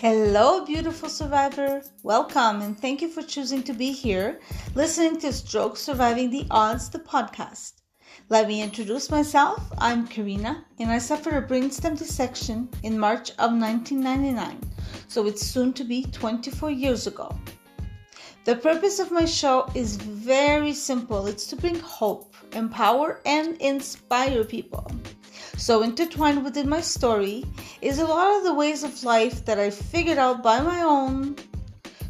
Hello, beautiful survivor. Welcome and thank you for choosing to be here listening to Stroke Surviving the Odds, the podcast. Let me introduce myself. I'm Karina and I suffered a brainstem dissection in March of 1999, so it's soon to be 24 years ago. The purpose of my show is very simple it's to bring hope, empower, and inspire people. So, intertwined within my story is a lot of the ways of life that I figured out by my own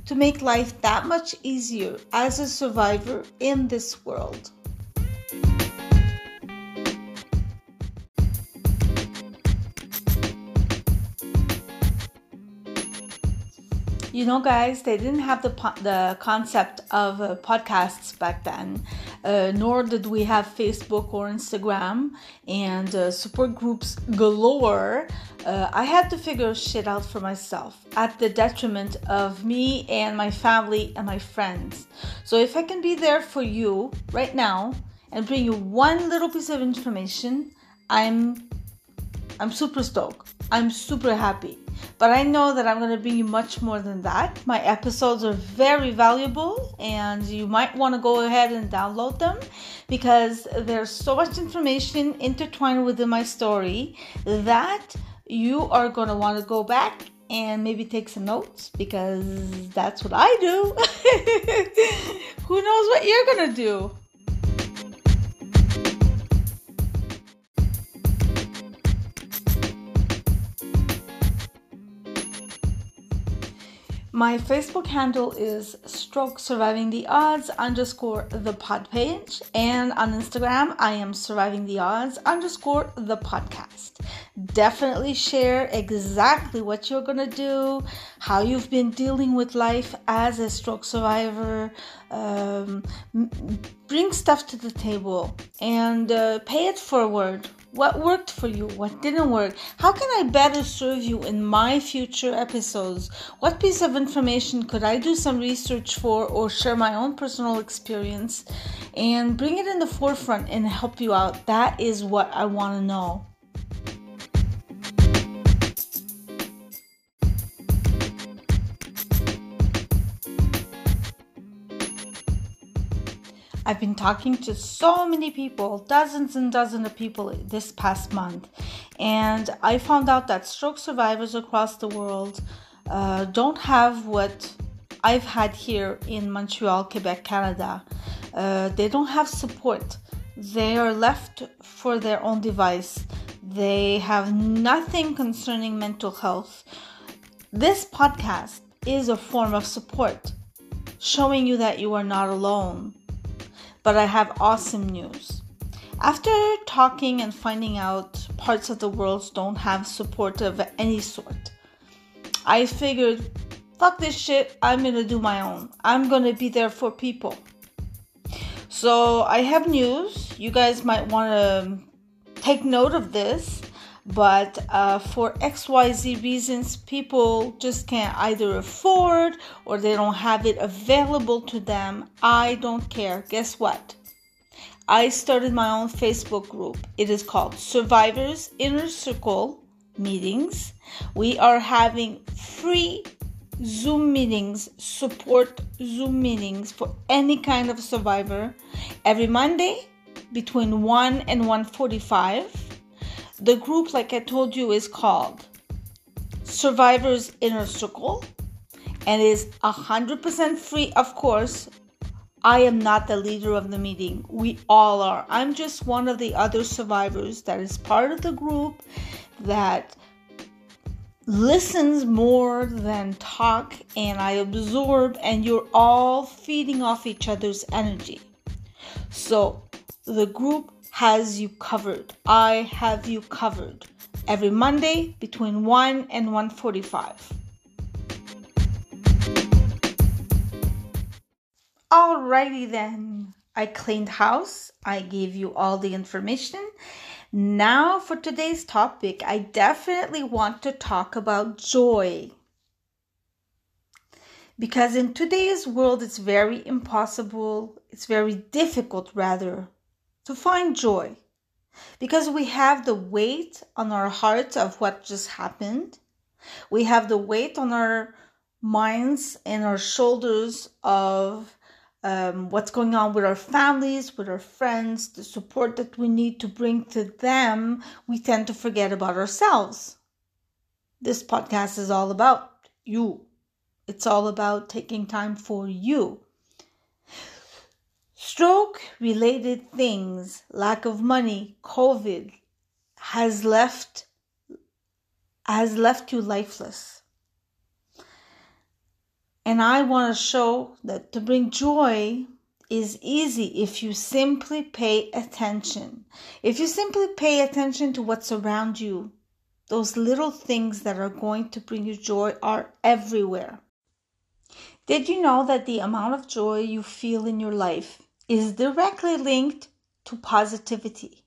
to make life that much easier as a survivor in this world. You know, guys, they didn't have the the concept of uh, podcasts back then, uh, nor did we have Facebook or Instagram and uh, support groups galore. Uh, I had to figure shit out for myself at the detriment of me and my family and my friends. So if I can be there for you right now and bring you one little piece of information, I'm I'm super stoked. I'm super happy. But I know that I'm going to bring you much more than that. My episodes are very valuable, and you might want to go ahead and download them because there's so much information intertwined within my story that you are going to want to go back and maybe take some notes because that's what I do. Who knows what you're going to do? My Facebook handle is stroke surviving the odds underscore the pod page. And on Instagram, I am surviving the odds underscore the podcast. Definitely share exactly what you're to do, how you've been dealing with life as a stroke survivor. Um, bring stuff to the table and uh, pay it forward what worked for you? What didn't work? How can I better serve you in my future episodes? What piece of information could I do some research for or share my own personal experience and bring it in the forefront and help you out? That is what I want to know. I've been talking to so many people, dozens and dozens of people this past month, and I found out that stroke survivors across the world uh, don't have what I've had here in Montreal, Quebec, Canada. Uh, they don't have support. They are left for their own device. They have nothing concerning mental health. This podcast is a form of support, showing you that you are not alone but I have awesome news. After talking and finding out parts of the world don't have support of any sort, I figured, fuck this shit, I'm gonna do my own. I'm gonna be there for people. So I have news. You guys might wanna take note of this but uh, for xyz reasons people just can't either afford or they don't have it available to them. I don't care. Guess what? I started my own facebook group. It is called survivors inner circle meetings. We are having free zoom meetings support zoom meetings for any kind of survivor every monday between 1 and 145 the group, like I told you, is called Survivors Inner Circle and is 100% free, of course. I am not the leader of the meeting. We all are. I'm just one of the other survivors that is part of the group that listens more than talk and I absorb and you're all feeding off each other's energy. So the group has you covered. I have you covered. Every Monday between 1 and 1:45. Alrighty then. I cleaned house. I gave you all the information. Now for today's topic, I definitely want to talk about joy. Because in today's world, it's very impossible, it's very difficult rather, to find joy because we have the weight on our hearts of what just happened. We have the weight on our minds and our shoulders of um, what's going on with our families, with our friends, the support that we need to bring to them, we tend to forget about ourselves. This podcast is all about you. It's all about taking time for you. Stroke related things, lack of money, COVID has left has left you lifeless. And I want to show that to bring joy is easy if you simply pay attention. If you simply pay attention to what's around you, those little things that are going to bring you joy are everywhere. Did you know that the amount of joy you feel in your life is directly linked to positivity?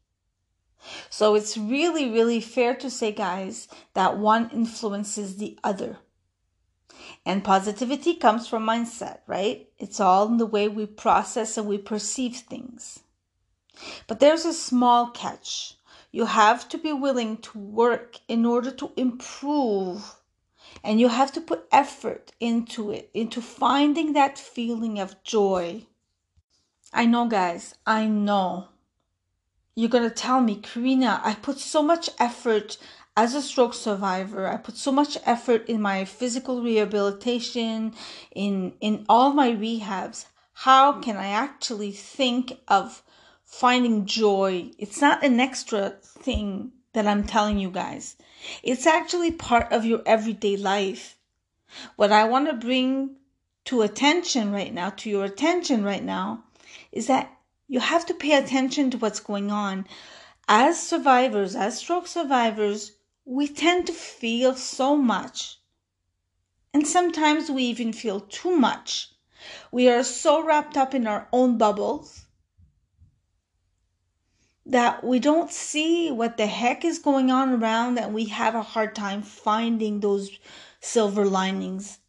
So it's really, really fair to say, guys, that one influences the other. And positivity comes from mindset, right? It's all in the way we process and we perceive things. But there's a small catch. You have to be willing to work in order to improve. And you have to put effort into it, into finding that feeling of joy. I know, guys, I know. You're going to tell me, Karina, I put so much effort as a stroke survivor, I put so much effort in my physical rehabilitation, in in all my rehabs. How can I actually think of finding joy? It's not an extra thing that I'm telling you guys. It's actually part of your everyday life. What I want to bring to attention right now, to your attention right now, is that you have to pay attention to what's going on. As survivors, as stroke survivors, we tend to feel so much. And sometimes we even feel too much. We are so wrapped up in our own bubbles that we don't see what the heck is going on around and we have a hard time finding those silver linings.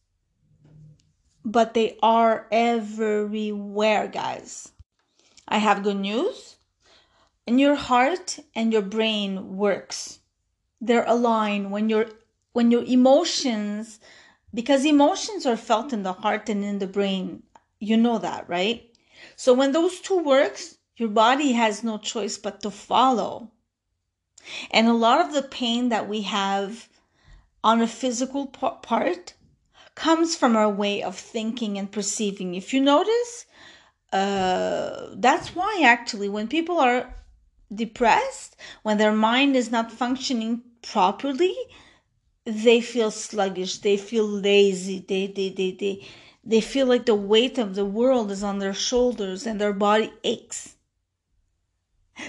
But they are everywhere, guys. I have good news. And your heart and your brain works. They're aligned. When your when your emotions because emotions are felt in the heart and in the brain. You know that right? So when those two works your body has no choice but to follow. And a lot of the pain that we have on a physical part comes from our way of thinking and perceiving if you notice uh, that's why actually when people are depressed when their mind is not functioning properly, they feel sluggish, they feel lazy, they, they, they, they, they feel like the weight of the world is on their shoulders and their body aches.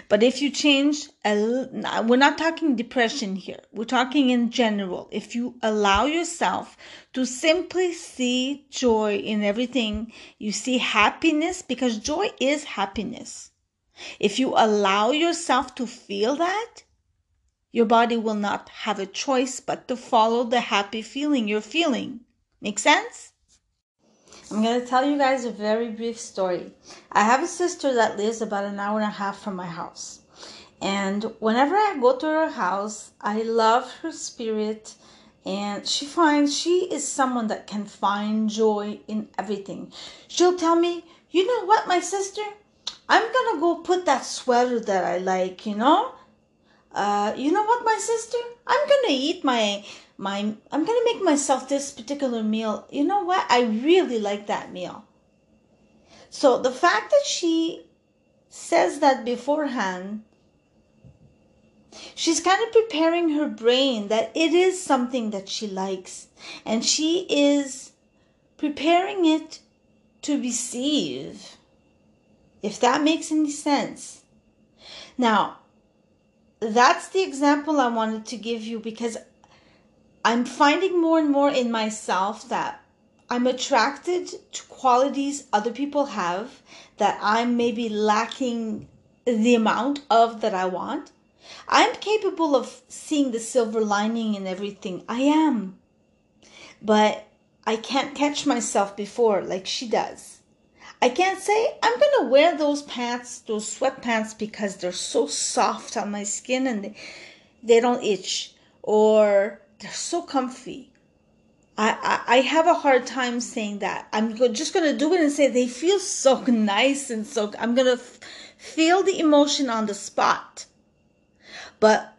But if you change, we're not talking depression here. We're talking in general. If you allow yourself to simply see joy in everything, you see happiness because joy is happiness. If you allow yourself to feel that, your body will not have a choice but to follow the happy feeling you're feeling. Make sense? I'm going to tell you guys a very brief story. I have a sister that lives about an hour and a half from my house. And whenever I go to her house, I love her spirit. And she finds she is someone that can find joy in everything. She'll tell me, you know what, my sister? I'm gonna go put that sweater that I like, you know? uh, you know what, my sister? I'm gonna eat my my. I'm gonna make myself this particular meal. You know what? I really like that meal. So the fact that she says that beforehand, she's kind of preparing her brain that it is something that she likes, and she is preparing it to receive. If that makes any sense. Now, that's the example I wanted to give you because I'm finding more and more in myself that I'm attracted to qualities other people have that I'm maybe lacking the amount of that I want. I'm capable of seeing the silver lining in everything. I am. But I can't catch myself before like she does. I can't say I'm gonna wear those pants, those sweatpants, because they're so soft on my skin and they, they don't itch. Or they're so comfy. I, I, I have a hard time saying that. I'm just going to do it and say they feel so nice and so. I'm going to f- feel the emotion on the spot. But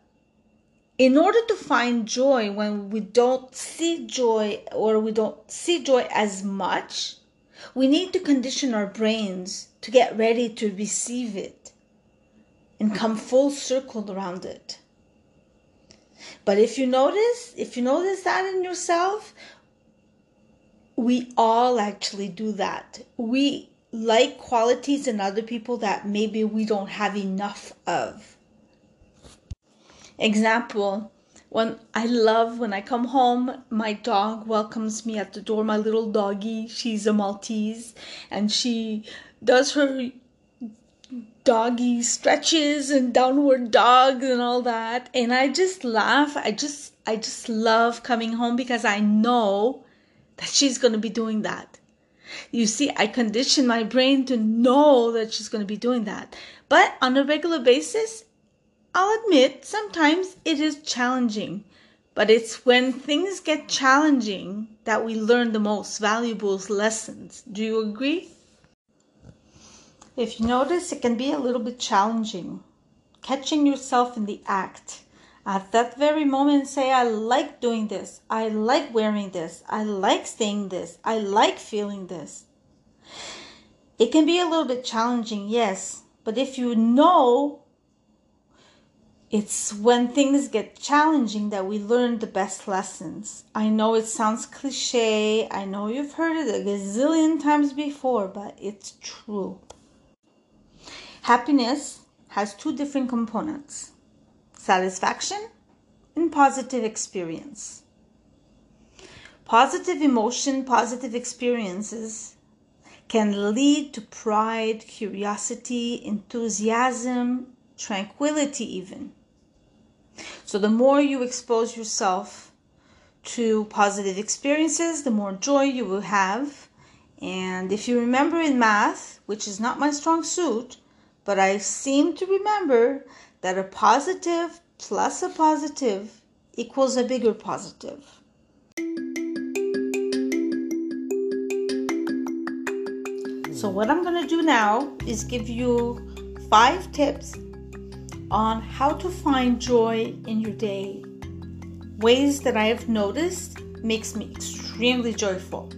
in order to find joy when we don't see joy or we don't see joy as much, we need to condition our brains to get ready to receive it and come full circle around it. But if you notice, if you notice that in yourself, we all actually do that. We like qualities in other people that maybe we don't have enough of. Example, when I love when I come home, my dog welcomes me at the door, my little doggy. She's a Maltese and she does her doggy stretches and downward dog and all that. And I just laugh. I just I just love coming home because I know that she's going to be doing that. You see, I condition my brain to know that she's going to be doing that. But on a regular basis, I'll admit sometimes it is challenging. But it's when things get challenging that we learn the most valuable lessons. Do you agree? If you notice, it can be a little bit challenging. Catching yourself in the act. At that very moment, say, I like doing this. I like wearing this. I like saying this. I like feeling this. It can be a little bit challenging, yes. But if you know it's when things get challenging that we learn the best lessons. I know it sounds cliche. I know you've heard it a gazillion times before, but it's true. Happiness has two different components satisfaction and positive experience. Positive emotion, positive experiences can lead to pride, curiosity, enthusiasm, tranquility, even. So, the more you expose yourself to positive experiences, the more joy you will have. And if you remember in math, which is not my strong suit, but I seem to remember that a positive plus a positive equals a bigger positive. So, what I'm going to do now is give you five tips on how to find joy in your day. Ways that I have noticed makes me extremely joyful.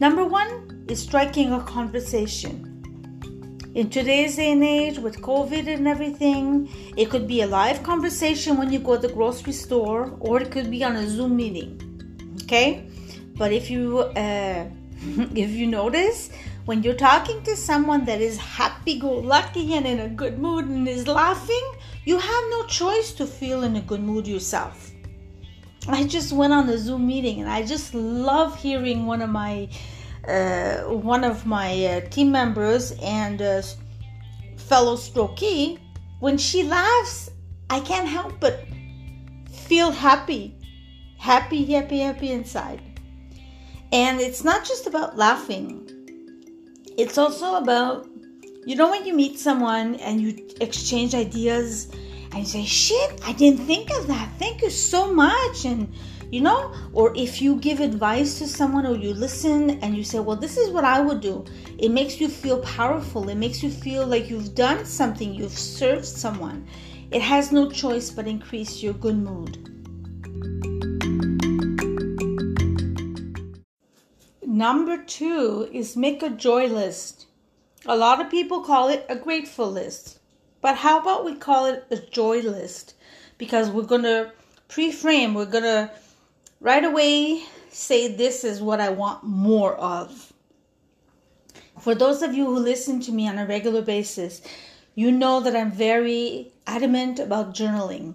Number one is striking a conversation in today's day and age with COVID and everything, it could be a live conversation when you go to the grocery store, or it could be on a Zoom meeting. Okay, but if you uh, if you notice when you're talking to someone that is happy-go-lucky and in a good mood and is laughing, you have no choice to feel in a good mood yourself. I just went on a Zoom meeting and I just love hearing one of my one of my uh, team members and uh, fellow strokee, when she laughs, I can't help but feel happy, happy, happy, happy inside. And it's not just about laughing, it's also about, you know, when you meet someone and you exchange ideas and you say, shit, I didn't think of that. Thank you so much. And you know? Or if you give advice to someone or you listen and you say well this is what i would do. It makes you feel powerful. It makes you feel like you've done something. You've served someone. It has no choice but increase your good mood. Number two is make a joy list. A lot of people call it a grateful list. But how about we call it a joy list? Because we're going to pre-frame we're going to right away say this is what I want more of. For those of you who listen to me on a regular basis, you know that I'm very adamant about journaling.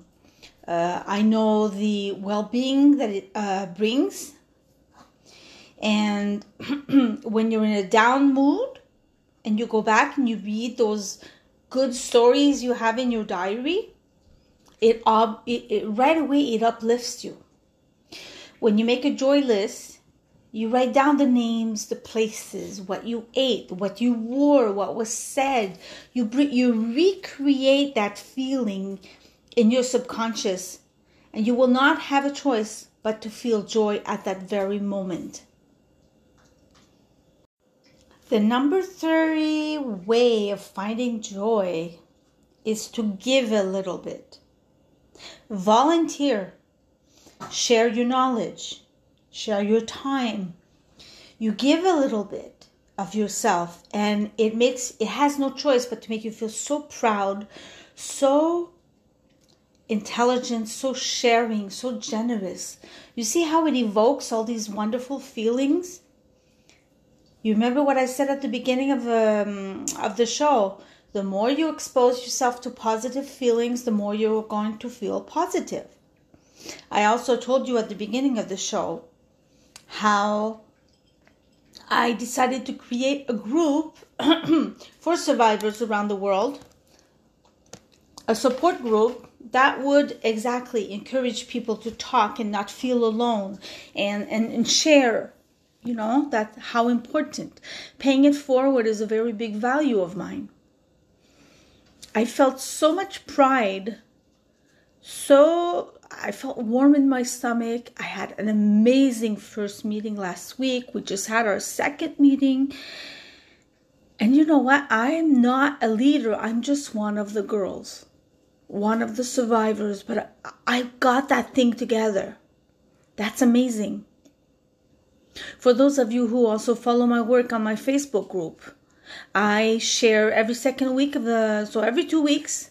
Uh, I know the well being that it uh, brings. And when you're in a down mood and you go back and you read those good stories you have in your diary, it, uh, it, it right away it uplifts you. When you make a joy list, you write down the names, the places, what you ate, what you wore, what was said. You you recreate that feeling in your subconscious, And you will not have a choice but to feel joy at that very moment. The number three way of finding joy is to give a little bit. Volunteer. Share your knowledge. Share your time. You give a little bit of yourself and it makes it has no choice but to make you feel so proud, so intelligent, so sharing, so generous. You see how it evokes all these wonderful feelings? You remember what I said at the beginning of um, of the show? The more you expose yourself to positive feelings, the more you're going to feel positive. I also told you at the beginning of the show how I decided to create a group for survivors around the world, a support group that would exactly encourage people to talk and not feel alone and, and, and share you know that how important paying it forward is a very big value of mine I felt so much pride. So I felt warm in my stomach. I had an amazing first meeting last week. We just had our second meeting. And you know what? I'm not a leader, I'm just one of the girls, one of the survivors, but I got that thing together. That's amazing. For those of you who also follow my work on my Facebook group, I share every second week of the, so every two weeks,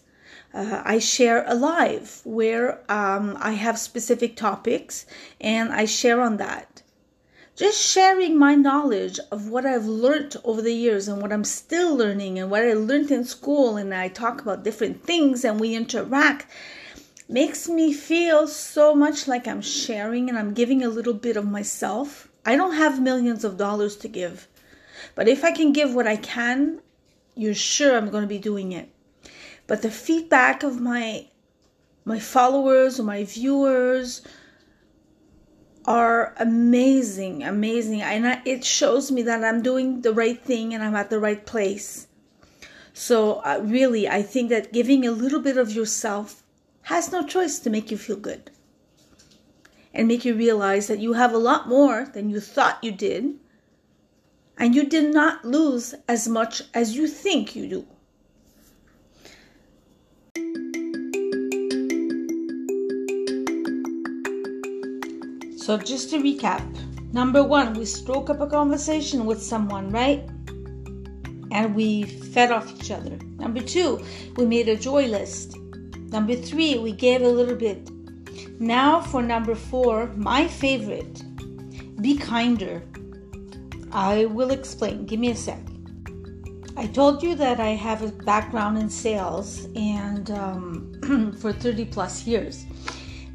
uh, I share a live where um, I have specific topics and I share on that. Just sharing my knowledge of what I've learned over the years and what I'm still learning and what I learned in school, and I talk about different things and we interact makes me feel so much like I'm sharing and I'm giving a little bit of myself. I don't have millions of dollars to give. But if I can give what I can, you're sure I'm going to be doing it. But the feedback of my my followers or my viewers are amazing, amazing. And I, it shows me that I'm doing the right thing and I'm at the right place. So, uh, really, I think that giving a little bit of yourself has no choice to make you feel good and make you realize that you have a lot more than you thought you did and you did not lose as much as you think you do. So, just to recap number one, we struck up a conversation with someone, right? And we fed off each other. Number two, we made a joy list. Number three, we gave a little bit. Now, for number four, my favorite be kinder. I will explain. Give me a sec. I told you that I have a background in sales and um, for 30 plus years.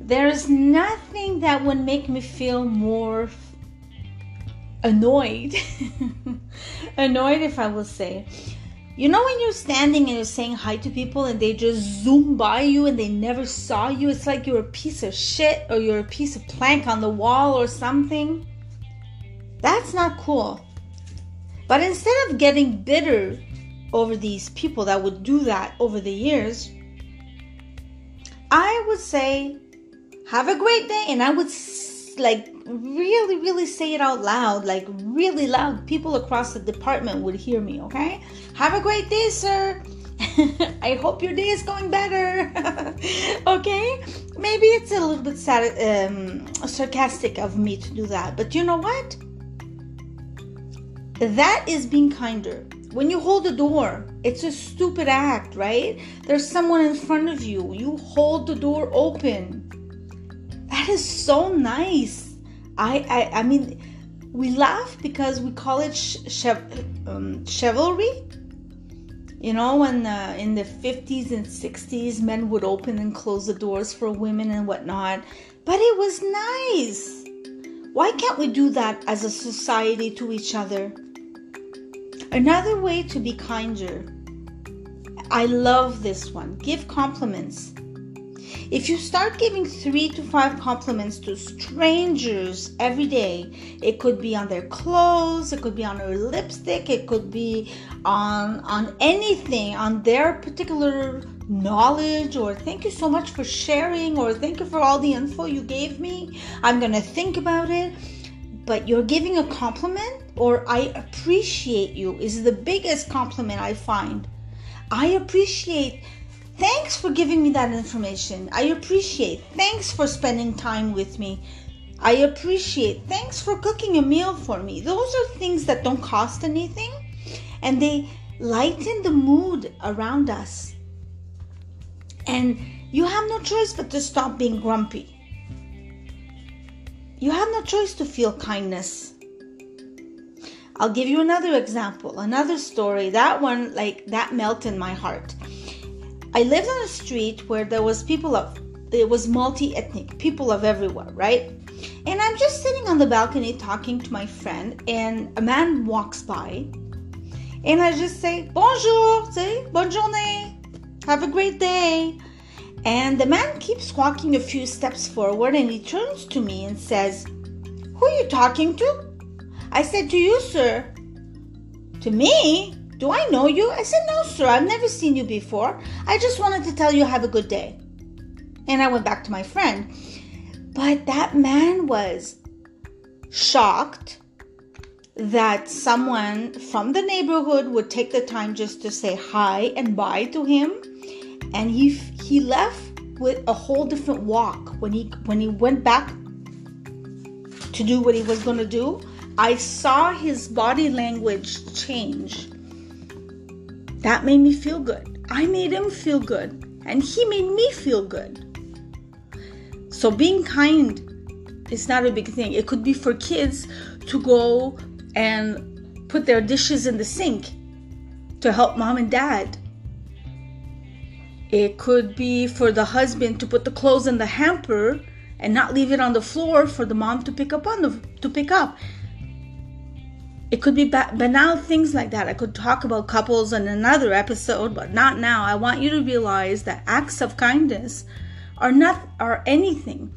There's nothing that would make me feel more annoyed. annoyed, if I will say. You know, when you're standing and you're saying hi to people and they just zoom by you and they never saw you, it's like you're a piece of shit or you're a piece of plank on the wall or something. That's not cool. But instead of getting bitter over these people that would do that over the years, I would say, have a great day. And I would like really, really say it out loud, like really loud. People across the department would hear me, okay? Have a great day, sir. I hope your day is going better. okay? Maybe it's a little bit sad, um, sarcastic of me to do that, but you know what? That is being kinder. When you hold the door, it's a stupid act, right? There's someone in front of you. You hold the door open. That is so nice. I I, I mean, we laugh because we call it um, chivalry. You know, when uh, in the 50s and 60s, men would open and close the doors for women and whatnot. But it was nice. Why can't we do that as a society to each other? Another way to be kinder. I love this one. Give compliments. If you start giving three to five compliments to strangers every day, it could be on their clothes, it could be on their lipstick, it could be on on anything, on their particular knowledge or thank you so much for sharing or thank you for all the info you gave me. I'm going to think about it. But you're giving a compliment or I appreciate you is the biggest compliment I find. I appreciate. Thanks for giving me that information. I appreciate. Thanks for spending time with me. I appreciate. Thanks for cooking a meal for me. Those are things that don't cost anything and they lighten the mood around us. And you have no choice but to stop being grumpy. You have no choice to feel kindness. I'll give you another example, another story. That one, like, that melted my heart. I lived on a street where there was people of, it was multi-ethnic, people of everywhere, right? And I'm just sitting on the balcony talking to my friend, and a man walks by, and I just say, Bonjour, say, bonne journée. Have a great day. And the man keeps walking a few steps forward and he turns to me and says, Who are you talking to? I said, To you, sir. To me? Do I know you? I said, No, sir. I've never seen you before. I just wanted to tell you have a good day. And I went back to my friend. But that man was shocked that someone from the neighborhood would take the time just to say hi and bye to him and he he left with a whole different walk when he when he went back to do what he was going to do i saw his body language change that made me feel good i made him feel good and he made me feel good so being kind is not a big thing it could be for kids to go and put their dishes in the sink to help mom and dad. It could be for the husband to put the clothes in the hamper and not leave it on the floor for the mom to pick up on the to pick up. It could be banal things like that. I could talk about couples in another episode, but not now. I want you to realize that acts of kindness are not are anything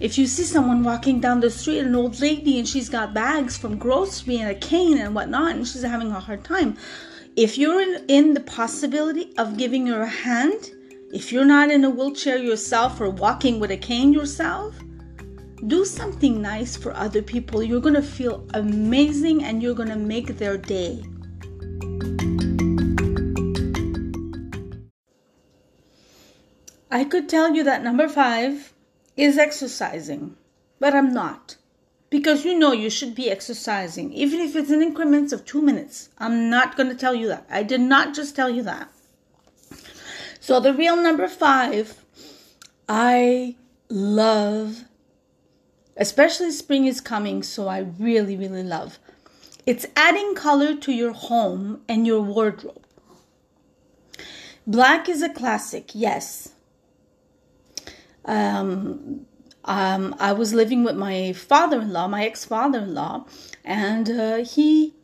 if you see someone walking down the street, an old lady, and she's got bags from grocery and a cane and whatnot, and she's having a hard time, if you're in, in the possibility of giving her a hand, if you're not in a wheelchair yourself or walking with a cane yourself, do something nice for other people. You're going to feel amazing and you're going to make their day. I could tell you that number five is exercising, but I'm not. Because you know you should be exercising, even if it's in increments of two minutes. I'm not going to tell you that. I did not just tell you that. So, the real number five, I love, especially spring is coming, so I really, really love. It's adding color to your home and your wardrobe. Black is a classic, yes. Um, um, I was living with my father in law, my ex father in law, and uh, he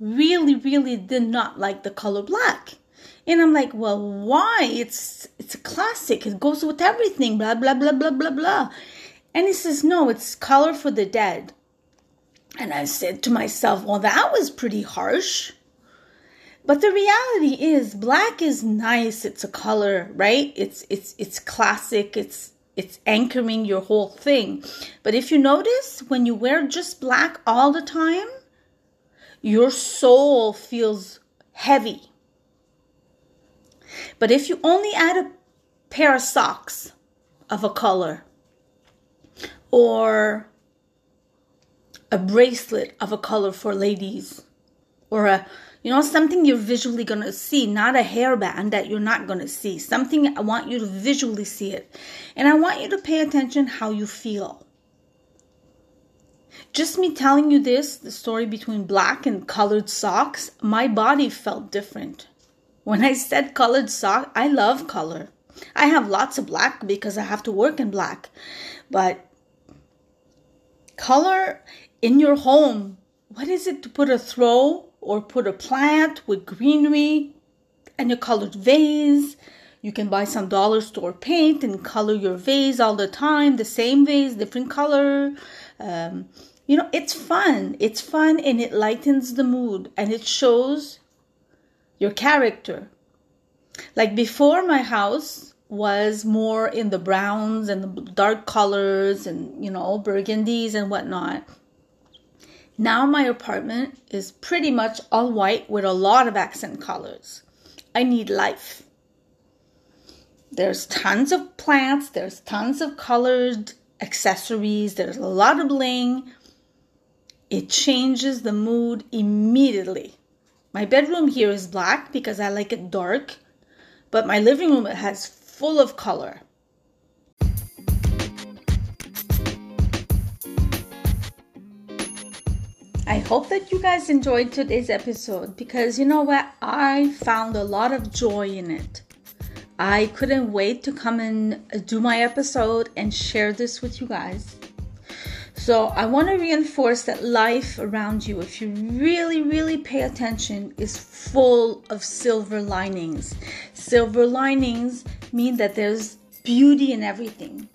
really, really did not like the color black. And I'm like, well, why? It's it's a classic. It goes with everything. Blah blah blah blah blah blah. And he says, no, it's color for the dead. And I said to myself, well, that was pretty harsh. But the reality is, black is nice. It's a color, right? It's it's it's classic. It's it's anchoring your whole thing. But if you notice, when you wear just black all the time, your soul feels heavy. But if you only add a pair of socks of a color or a bracelet of a color for ladies or a you know, something you're visually going to see, not a hairband that you're not going to see. Something I want you to visually see it. And I want you to pay attention how you feel. Just me telling you this, the story between black and colored socks, my body felt different. When I said colored sock, I love color. I have lots of black because I have to work in black. But color in your home, what is it to put a throw or put a plant with greenery and a colored vase. You can buy some dollar store paint and color your vase all the time, the same vase, different color. Um, you know, it's fun. It's fun and it lightens the mood and it shows your character. Like before, my house was more in the browns and the dark colors and, you know, burgundies and whatnot. Now my apartment is pretty much all white with a lot of accent colors. I need life. There's tons of plants, there's tons of colored accessories, there's a lot of bling. It changes the mood immediately. My bedroom here is black because I like it dark, but my living room has full of color. I hope that you guys enjoyed today's episode because you know what? I found a lot of joy in it. I couldn't wait to come and do my episode and share this with you guys. So, I want to reinforce that life around you, if you really, really pay attention, is full of silver linings. Silver linings mean that there's beauty in everything.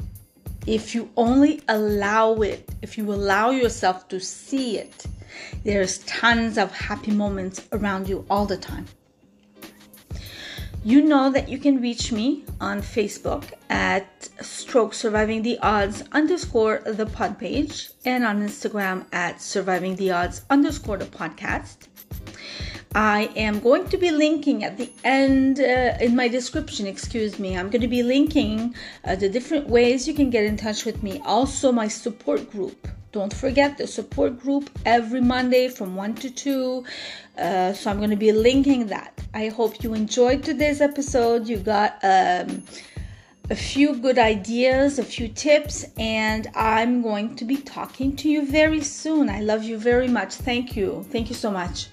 If you only allow it, if you allow yourself to see it, there's tons of happy moments around you all the time. You know that you can reach me on Facebook at Stroke Surviving the Odds underscore the pod page and on Instagram at Surviving the Odds underscore the podcast. I am going to be linking at the end uh, in my description, excuse me. I'm going to be linking uh, the different ways you can get in touch with me. Also, my support group. Don't forget the support group every Monday from 1 to 2. Uh, so I'm going to be linking that. I hope you enjoyed today's episode. You got um, a few good ideas, a few tips, and I'm going to be talking to you very soon. I love you very much. Thank you. Thank you so much.